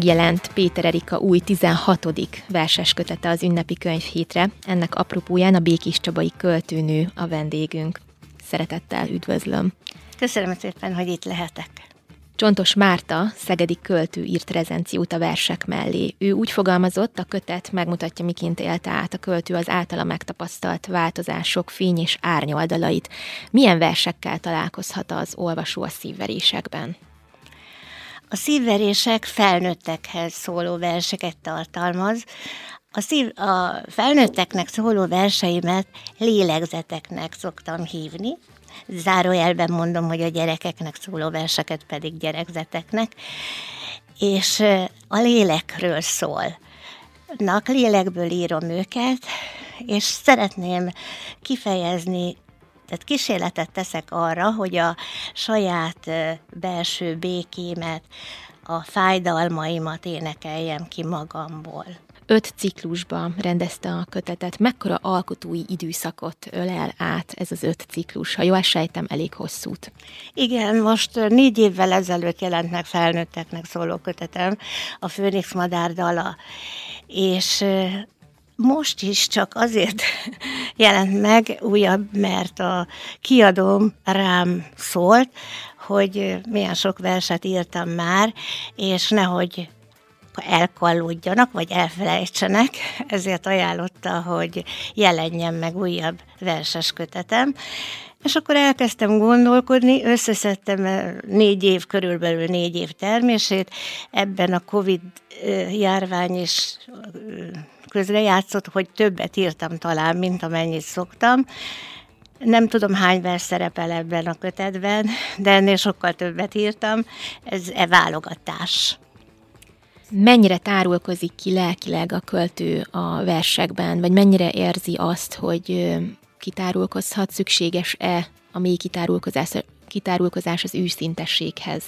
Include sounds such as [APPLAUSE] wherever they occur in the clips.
Megjelent Péter Erika új 16. verses kötete az ünnepi könyvhétre. Ennek apropóján a Békés Csabai költőnő a vendégünk. Szeretettel üdvözlöm. Köszönöm szépen, hogy itt lehetek. Csontos Márta, szegedi költő írt rezenciót a versek mellé. Ő úgy fogalmazott, a kötet megmutatja, miként élte át a költő az általa megtapasztalt változások fény és árnyoldalait. Milyen versekkel találkozhat az olvasó a szívverésekben? A szívverések felnőttekhez szóló verseket tartalmaz. A, szív, a felnőtteknek szóló verseimet lélegzeteknek szoktam hívni. Zárójelben mondom, hogy a gyerekeknek szóló verseket pedig gyerekzeteknek. És a lélekről szól. Nak lélekből írom őket, és szeretném kifejezni tehát kísérletet teszek arra, hogy a saját belső békémet, a fájdalmaimat énekeljem ki magamból. Öt ciklusba rendezte a kötetet. Mekkora alkotói időszakot ölel át ez az öt ciklus? Ha jól sejtem, elég hosszút. Igen, most négy évvel ezelőtt jelent meg felnőtteknek szóló kötetem, a Főnix Madár dala. És most is csak azért [LAUGHS] jelent meg újabb, mert a kiadóm rám szólt, hogy milyen sok verset írtam már, és nehogy elkallódjanak, vagy elfelejtsenek, [LAUGHS] ezért ajánlotta, hogy jelenjen meg újabb verses kötetem. És akkor elkezdtem gondolkodni, összeszedtem négy év, körülbelül négy év termését, ebben a Covid járvány is közrejátszott, hogy többet írtam talán, mint amennyit szoktam. Nem tudom, hány vers szerepel ebben a kötetben, de ennél sokkal többet írtam. Ez e válogatás. Mennyire tárulkozik ki lelkileg a költő a versekben, vagy mennyire érzi azt, hogy kitárulkozhat, szükséges-e a mély kitárulkozás, kitárulkozás az őszintességhez?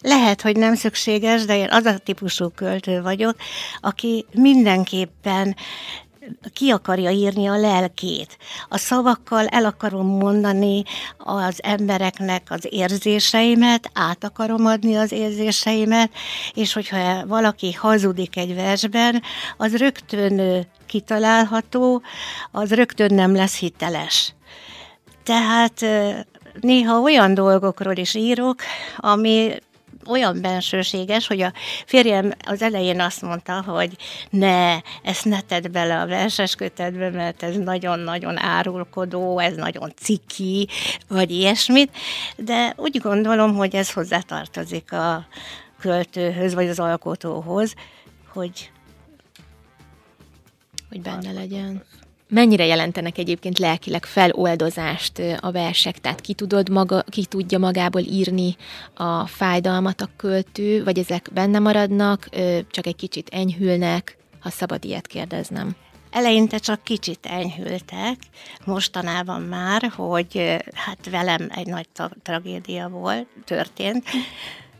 Lehet, hogy nem szükséges, de én az a típusú költő vagyok, aki mindenképpen ki akarja írni a lelkét. A szavakkal el akarom mondani az embereknek az érzéseimet, át akarom adni az érzéseimet, és hogyha valaki hazudik egy versben, az rögtön kitalálható, az rögtön nem lesz hiteles. Tehát néha olyan dolgokról is írok, ami olyan bensőséges, hogy a férjem az elején azt mondta, hogy ne, ezt ne tedd bele a verses kötetbe, mert ez nagyon-nagyon árulkodó, ez nagyon ciki, vagy ilyesmit, de úgy gondolom, hogy ez hozzátartozik a költőhöz, vagy az alkotóhoz, hogy hogy benne legyen. Mennyire jelentenek egyébként lelkileg feloldozást a versek? Tehát ki, tudod maga, ki tudja magából írni a fájdalmat a költő, vagy ezek benne maradnak, csak egy kicsit enyhülnek, ha szabad ilyet kérdeznem? Eleinte csak kicsit enyhültek, mostanában már, hogy hát velem egy nagy tragédia volt, történt,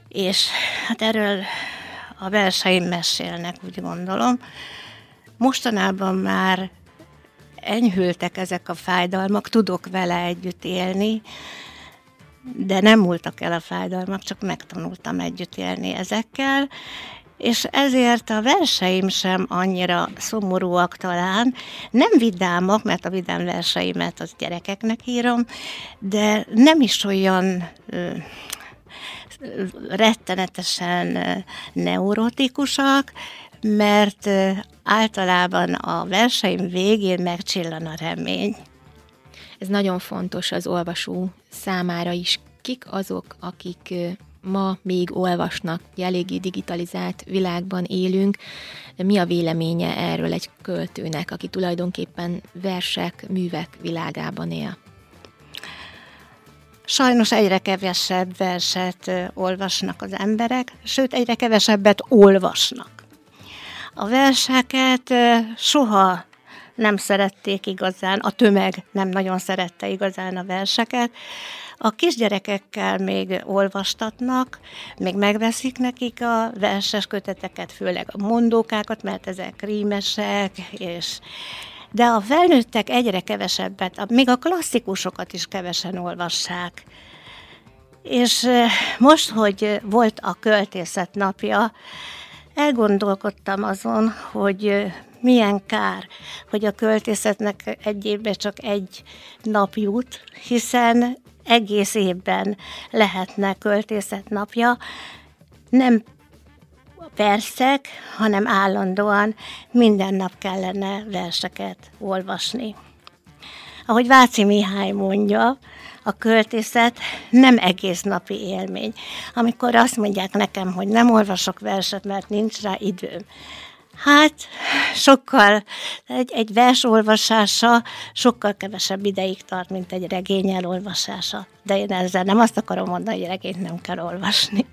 és hát erről a verseim mesélnek, úgy gondolom. Mostanában már enyhültek ezek a fájdalmak, tudok vele együtt élni, de nem múltak el a fájdalmak, csak megtanultam együtt élni ezekkel, és ezért a verseim sem annyira szomorúak talán, nem vidámak, mert a vidám verseimet az gyerekeknek írom, de nem is olyan rettenetesen neurotikusak, mert általában a verseim végén megcsillan a remény. Ez nagyon fontos az olvasó számára is. Kik azok, akik ma még olvasnak, eléggé digitalizált világban élünk. Mi a véleménye erről egy költőnek, aki tulajdonképpen versek, művek világában él? Sajnos egyre kevesebb verset olvasnak az emberek, sőt egyre kevesebbet olvasnak. A verseket soha nem szerették igazán, a tömeg nem nagyon szerette igazán a verseket. A kisgyerekekkel még olvastatnak, még megveszik nekik a verses köteteket, főleg a mondókákat, mert ezek rímesek, és de a felnőttek egyre kevesebbet, még a klasszikusokat is kevesen olvassák. És most, hogy volt a költészet napja, elgondolkodtam azon, hogy milyen kár, hogy a költészetnek egy évben csak egy nap jut, hiszen egész évben lehetne költészet napja, nem versek, hanem állandóan minden nap kellene verseket olvasni. Ahogy Váci Mihály mondja, a költészet nem egész napi élmény. Amikor azt mondják nekem, hogy nem olvasok verset, mert nincs rá időm. Hát sokkal, egy, egy vers olvasása sokkal kevesebb ideig tart, mint egy regény elolvasása. De én ezzel nem azt akarom mondani, hogy regényt nem kell olvasni.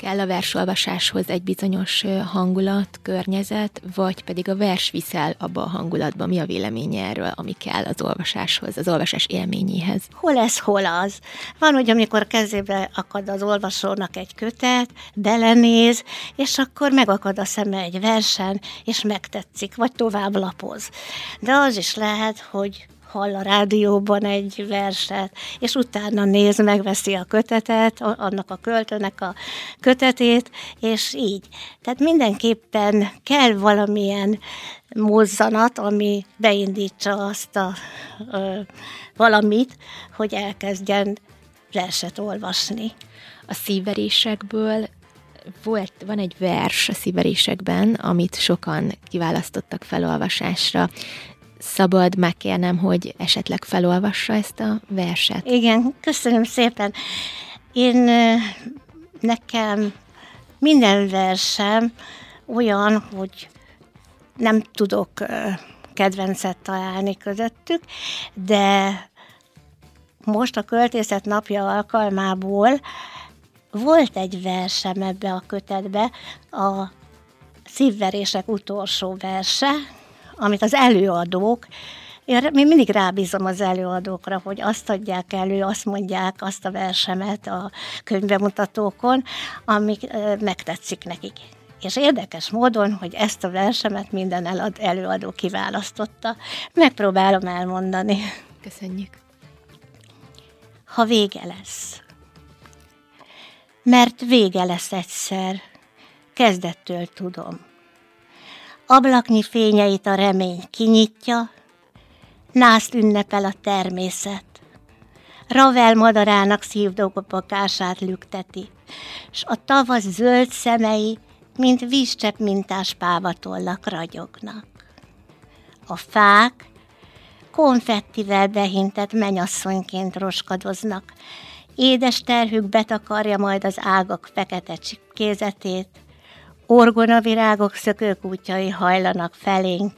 Kell a versolvasáshoz egy bizonyos hangulat, környezet, vagy pedig a vers viszel abba a hangulatba? Mi a véleménye erről, ami kell az olvasáshoz, az olvasás élményéhez? Hol ez, hol az? Van, hogy amikor kezébe akad az olvasónak egy kötet, belenéz, és akkor megakad a szeme egy versen, és megtetszik, vagy tovább lapoz. De az is lehet, hogy hall a rádióban egy verset, és utána néz, megveszi a kötetet, annak a költőnek a kötetét, és így. Tehát mindenképpen kell valamilyen mozzanat, ami beindítsa azt a ö, valamit, hogy elkezdjen verset olvasni. A szívverésekből volt, van egy vers a szíverésekben, amit sokan kiválasztottak felolvasásra szabad megkérnem, hogy esetleg felolvassa ezt a verset? Igen, köszönöm szépen. Én nekem minden versem olyan, hogy nem tudok kedvencet találni közöttük, de most a költészet napja alkalmából volt egy versem ebbe a kötetbe, a szívverések utolsó verse, amit az előadók, én mindig rábízom az előadókra, hogy azt adják elő, azt mondják, azt a versemet a könyvemutatókon, ami megtetszik nekik. És érdekes módon, hogy ezt a versemet minden előadó kiválasztotta. Megpróbálom elmondani. Köszönjük. Ha vége lesz. Mert vége lesz egyszer. Kezdettől tudom ablaknyi fényeit a remény kinyitja, nászt ünnepel a természet. Ravel madarának szívdobogását lükteti, s a tavasz zöld szemei, mint vízcsepp mintás pávatollak ragyognak. A fák konfettivel behintett menyasszonyként roskadoznak, édes terhük betakarja majd az ágak fekete csipkézetét, Orgonavirágok szökőkútjai hajlanak felénk,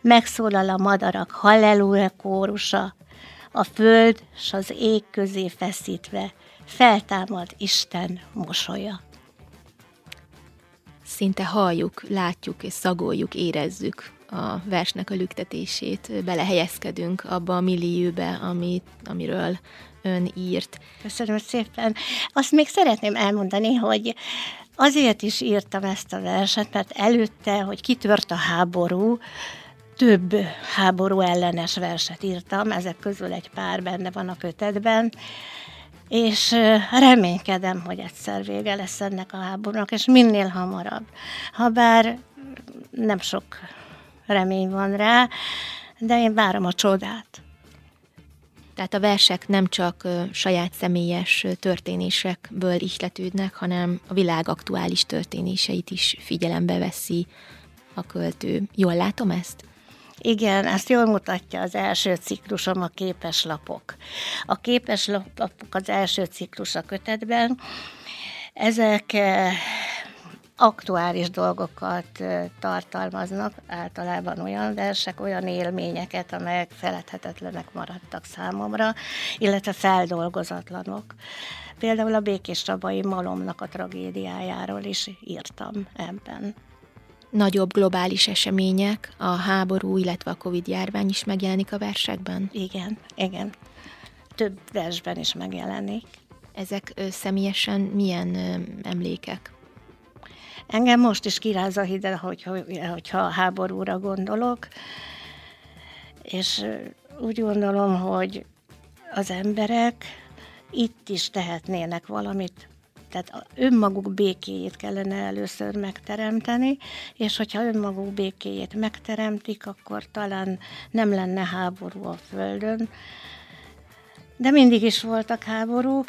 megszólal a madarak halleluja kórusa, a föld s az ég közé feszítve feltámad Isten mosolya. Szinte halljuk, látjuk és szagoljuk, érezzük a versnek a lüktetését, belehelyezkedünk abba a millióbe, amit, amiről ön írt. Köszönöm szépen. Azt még szeretném elmondani, hogy Azért is írtam ezt a verset, mert előtte, hogy kitört a háború, több háború ellenes verset írtam, ezek közül egy pár benne van a kötetben, és reménykedem, hogy egyszer vége lesz ennek a háborúnak, és minél hamarabb. Habár nem sok remény van rá, de én várom a csodát. Tehát a versek nem csak saját személyes történésekből ihletődnek, hanem a világ aktuális történéseit is figyelembe veszi a költő. Jól látom ezt? Igen, ezt jól mutatja az első ciklusom, a képeslapok. A képeslapok az első ciklus a kötetben. Ezek aktuális dolgokat tartalmaznak, általában olyan versek, olyan élményeket, amelyek feledhetetlenek maradtak számomra, illetve feldolgozatlanok. Például a Békés Rabai Malomnak a tragédiájáról is írtam ebben. Nagyobb globális események, a háború, illetve a Covid járvány is megjelenik a versekben? Igen, igen. Több versben is megjelenik. Ezek ö, személyesen milyen ö, emlékek? Engem most is kiráz a hide, hogyha, hogyha a háborúra gondolok, és úgy gondolom, hogy az emberek itt is tehetnének valamit Tehát önmaguk békéjét kellene először megteremteni, és hogyha önmaguk békéjét megteremtik, akkor talán nem lenne háború a Földön. De mindig is voltak háborúk,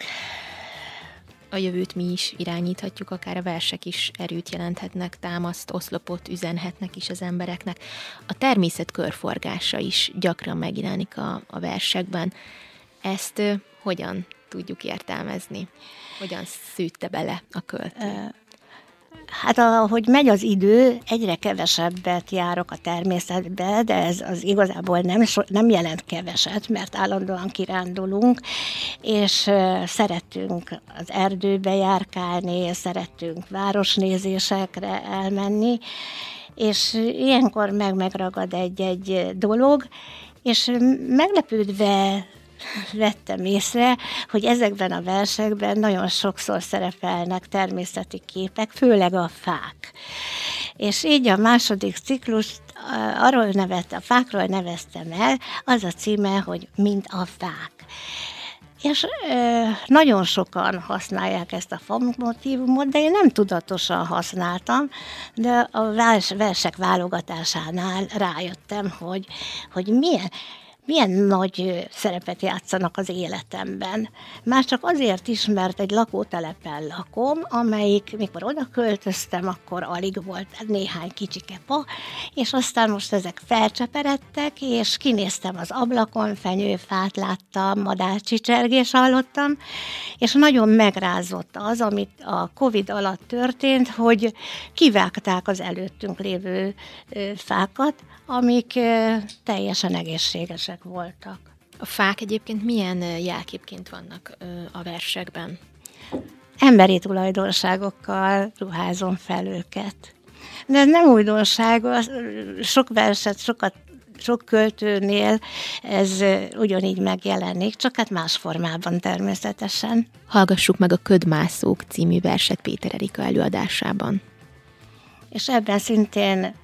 a jövőt mi is irányíthatjuk, akár a versek is erőt jelenthetnek, támaszt, oszlopot üzenhetnek is az embereknek. A természet körforgása is gyakran megjelenik a, a versekben. Ezt hogyan tudjuk értelmezni? Hogyan szűtte bele a költő? Hát ahogy megy az idő, egyre kevesebbet járok a természetbe, de ez az igazából nem, nem jelent keveset, mert állandóan kirándulunk, és szeretünk az erdőbe járkálni, szeretünk városnézésekre elmenni, és ilyenkor meg megragad egy-egy dolog, és meglepődve vettem észre, hogy ezekben a versekben nagyon sokszor szerepelnek természeti képek, főleg a fák. És így a második ciklust arról nevet, a fákról neveztem el, az a címe, hogy Mint a fák. És ö, nagyon sokan használják ezt a famotívumot, de én nem tudatosan használtam, de a vers, versek válogatásánál rájöttem, hogy, hogy milyen, milyen nagy szerepet játszanak az életemben. Már csak azért is, mert egy lakótelepen lakom, amelyik, mikor oda költöztem, akkor alig volt néhány kicsi kepa, és aztán most ezek felcseperedtek, és kinéztem az ablakon, fenyőfát láttam, madárcsicsergés hallottam, és nagyon megrázott az, amit a Covid alatt történt, hogy kivágták az előttünk lévő fákat, amik teljesen egészségesek voltak. A fák egyébként milyen jelképként vannak a versekben? Emberi tulajdonságokkal ruházom fel őket. De ez nem újdonság, sok verset, sokat sok költőnél ez ugyanígy megjelenik, csak hát más formában természetesen. Hallgassuk meg a Ködmászók című verset Péter Erika előadásában. És ebben szintén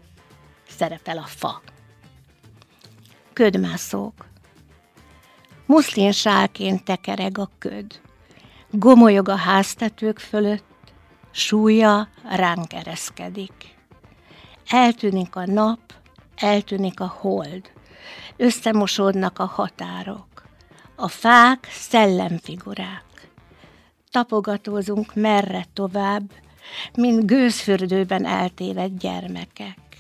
szerepel a fa. Ködmászók. Muszlin sálként tekereg a köd. Gomolyog a háztetők fölött, súlya ránk ereszkedik. Eltűnik a nap, eltűnik a hold, összemosódnak a határok. A fák szellemfigurák. Tapogatózunk merre tovább, mint gőzfürdőben eltévedt gyermekek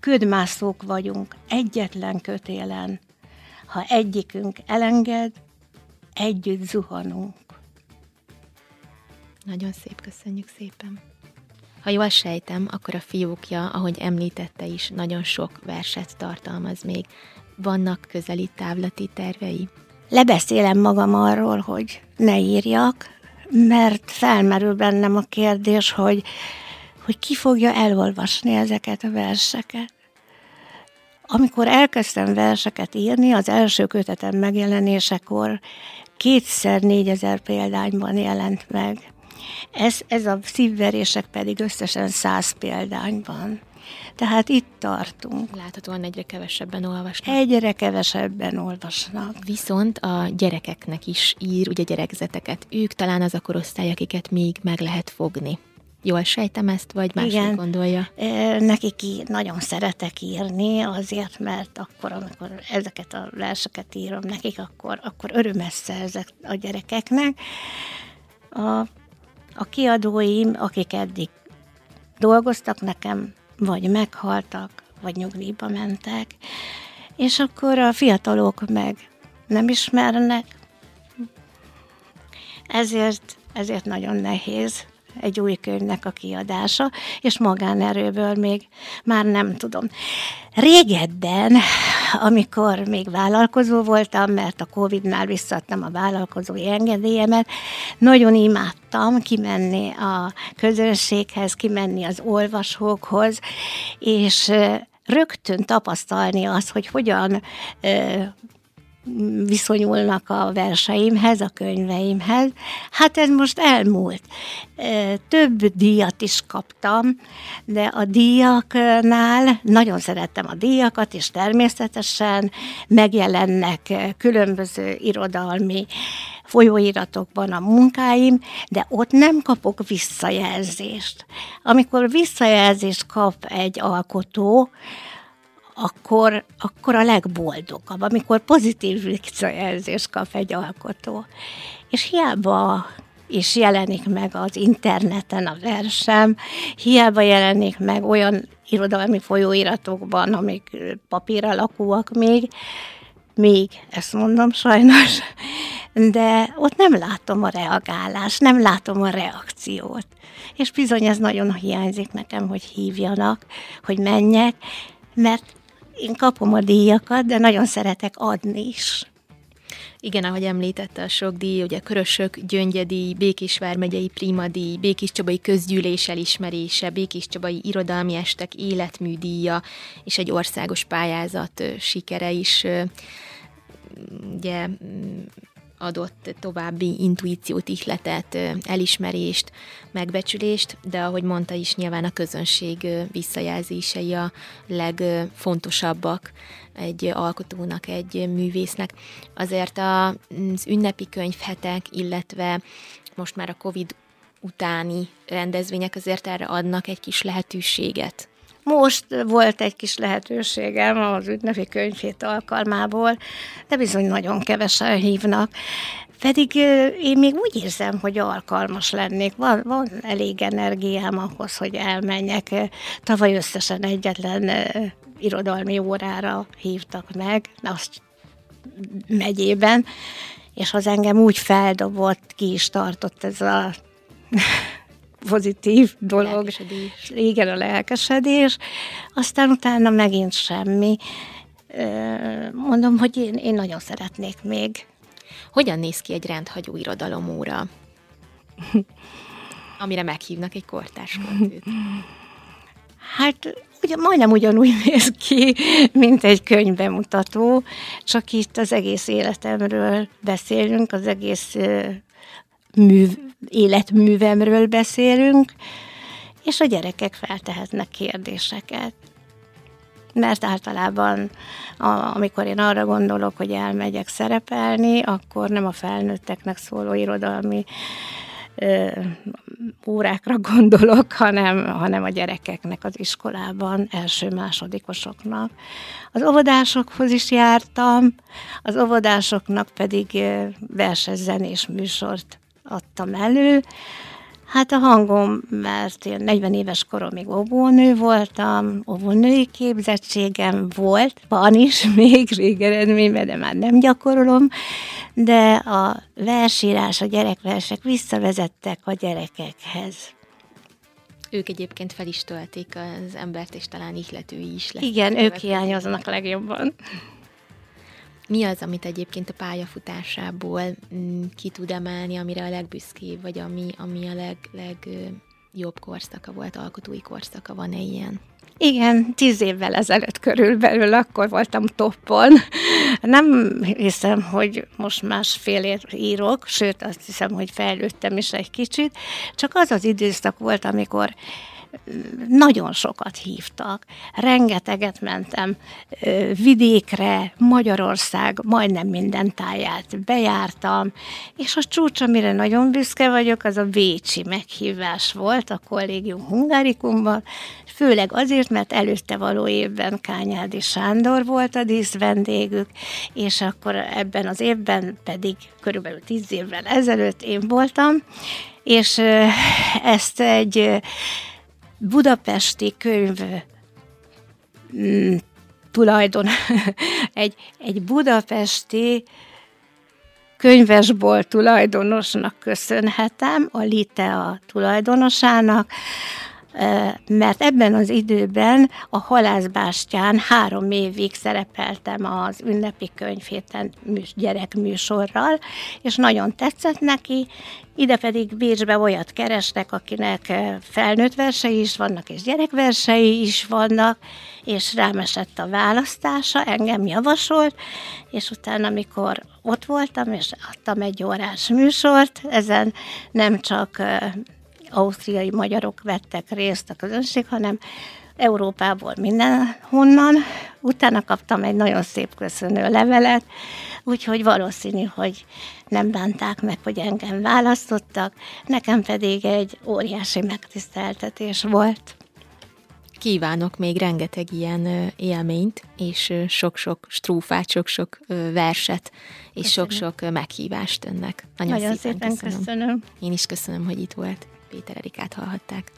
ködmászók vagyunk egyetlen kötélen. Ha egyikünk elenged, együtt zuhanunk. Nagyon szép, köszönjük szépen. Ha jól sejtem, akkor a fiúkja, ahogy említette is, nagyon sok verset tartalmaz még. Vannak közeli távlati tervei? Lebeszélem magam arról, hogy ne írjak, mert felmerül bennem a kérdés, hogy hogy ki fogja elolvasni ezeket a verseket. Amikor elkezdtem verseket írni, az első kötetem megjelenésekor kétszer négyezer példányban jelent meg. Ez, ez a szívverések pedig összesen száz példányban. Tehát itt tartunk. Láthatóan egyre kevesebben olvasnak. Egyre kevesebben olvasnak. Viszont a gyerekeknek is ír, ugye gyerekzeteket. Ők talán az a korosztály, akiket még meg lehet fogni. Jól sejtem ezt, vagy másik Igen. gondolja? Nekik nagyon szeretek írni, azért, mert akkor, amikor ezeket a verseket írom nekik, akkor, akkor örömet szerzek a gyerekeknek. A, a kiadóim, akik eddig dolgoztak nekem, vagy meghaltak, vagy nyugdíjba mentek, és akkor a fiatalok meg nem ismernek, ezért, ezért nagyon nehéz egy új könyvnek a kiadása, és magánerőből még már nem tudom. Régedden, amikor még vállalkozó voltam, mert a Covid-nál visszadtam a vállalkozói engedélyemet, nagyon imádtam kimenni a közönséghez, kimenni az olvasókhoz, és rögtön tapasztalni azt, hogy hogyan viszonyulnak a verseimhez, a könyveimhez. Hát ez most elmúlt. Több díjat is kaptam, de a díjaknál nagyon szerettem a díjakat, és természetesen megjelennek különböző irodalmi folyóiratokban a munkáim, de ott nem kapok visszajelzést. Amikor visszajelzést kap egy alkotó, akkor, akkor a legboldogabb, amikor pozitív visszajelzést kap egy alkotó. És hiába is jelenik meg az interneten a versem, hiába jelenik meg olyan irodalmi folyóiratokban, amik papír alakúak még, még, ezt mondom sajnos, de ott nem látom a reagálást, nem látom a reakciót. És bizony ez nagyon hiányzik nekem, hogy hívjanak, hogy menjek, mert én kapom a díjakat, de nagyon szeretek adni is. Igen, ahogy említette a sok díj, ugye Körösök Gyöngyedíj, Békés vármegyei Primadíj, Békés Csabai közgyűlés elismerése, Békés Csabai irodalmi estek életműdíja, és egy országos pályázat sikere is ugye adott további intuíciót, ihletet, elismerést, megbecsülést, de ahogy mondta is, nyilván a közönség visszajelzései a legfontosabbak egy alkotónak, egy művésznek. Azért az ünnepi könyvhetek, illetve most már a Covid utáni rendezvények azért erre adnak egy kis lehetőséget. Most volt egy kis lehetőségem az ünnepi könyvét alkalmából, de bizony nagyon kevesen hívnak. Pedig én még úgy érzem, hogy alkalmas lennék. Van, van elég energiám ahhoz, hogy elmenjek. Tavaly összesen egyetlen irodalmi órára hívtak meg, azt megyében, és az engem úgy feldobott, ki is tartott ez a pozitív dolog. Lelkesedés. Igen, a lelkesedés. Aztán utána megint semmi. Mondom, hogy én, én nagyon szeretnék még. Hogyan néz ki egy rendhagyó irodalomóra? Amire meghívnak egy kortárs költőt. Hát ugye majdnem ugyanúgy néz ki, mint egy könyvbemutató, csak itt az egész életemről beszélünk, az egész mű, életművemről beszélünk, és a gyerekek feltehetnek kérdéseket. Mert általában, a, amikor én arra gondolok, hogy elmegyek szerepelni, akkor nem a felnőtteknek szóló irodalmi ö, órákra gondolok, hanem, hanem a gyerekeknek az iskolában, első-másodikosoknak. Az óvodásokhoz is jártam, az óvodásoknak pedig verses zenés műsort adtam elő. Hát a hangom, mert én 40 éves koromig óvónő voltam, óvónői képzettségem volt, van is [LAUGHS] még végeredményben, de már nem gyakorolom, de a versírás, a gyerekversek visszavezettek a gyerekekhez. Ők egyébként fel is töltik az embert, és talán ihletői is lesz. Igen, ők hiányoznak legjobban. Mi az, amit egyébként a pályafutásából mm, ki tud emelni, amire a legbüszkébb, vagy ami, ami a leg, legjobb korszaka volt, alkotói korszaka, van-e ilyen? Igen, tíz évvel ezelőtt körülbelül akkor voltam toppon. Nem hiszem, hogy most másfél írok, sőt azt hiszem, hogy fejlődtem is egy kicsit, csak az az időszak volt, amikor nagyon sokat hívtak. Rengeteget mentem vidékre, Magyarország majdnem minden táját bejártam, és a csúcs, amire nagyon büszke vagyok, az a Bécsi meghívás volt a kollégium Hungárikumban, főleg azért, mert előtte való évben Kányádi Sándor volt a díszvendégük, és akkor ebben az évben pedig körülbelül tíz évvel ezelőtt én voltam, és ezt egy budapesti könyv mm, tulajdon, [LAUGHS] egy, egy budapesti könyvesbolt tulajdonosnak köszönhetem, a Litea tulajdonosának, mert ebben az időben a halászbástyán három évig szerepeltem az ünnepi könyvhéten gyerekműsorral, és nagyon tetszett neki, ide pedig Bécsbe olyat kerestek, akinek felnőtt versei is vannak, és gyerekversei is vannak, és rám esett a választása, engem javasolt, és utána, amikor ott voltam, és adtam egy órás műsort, ezen nem csak ausztriai magyarok vettek részt a közönség, hanem Európából mindenhonnan. Utána kaptam egy nagyon szép köszönő levelet, úgyhogy valószínű, hogy nem bánták meg, hogy engem választottak, nekem pedig egy óriási megtiszteltetés volt. Kívánok még rengeteg ilyen élményt, és sok-sok strófát, sok-sok verset, és sok-sok meghívást önnek. Nagyon, Nagyon szépen, szépen köszönöm. köszönöm. Én is köszönöm, hogy itt volt. Péter Erikát hallhatták.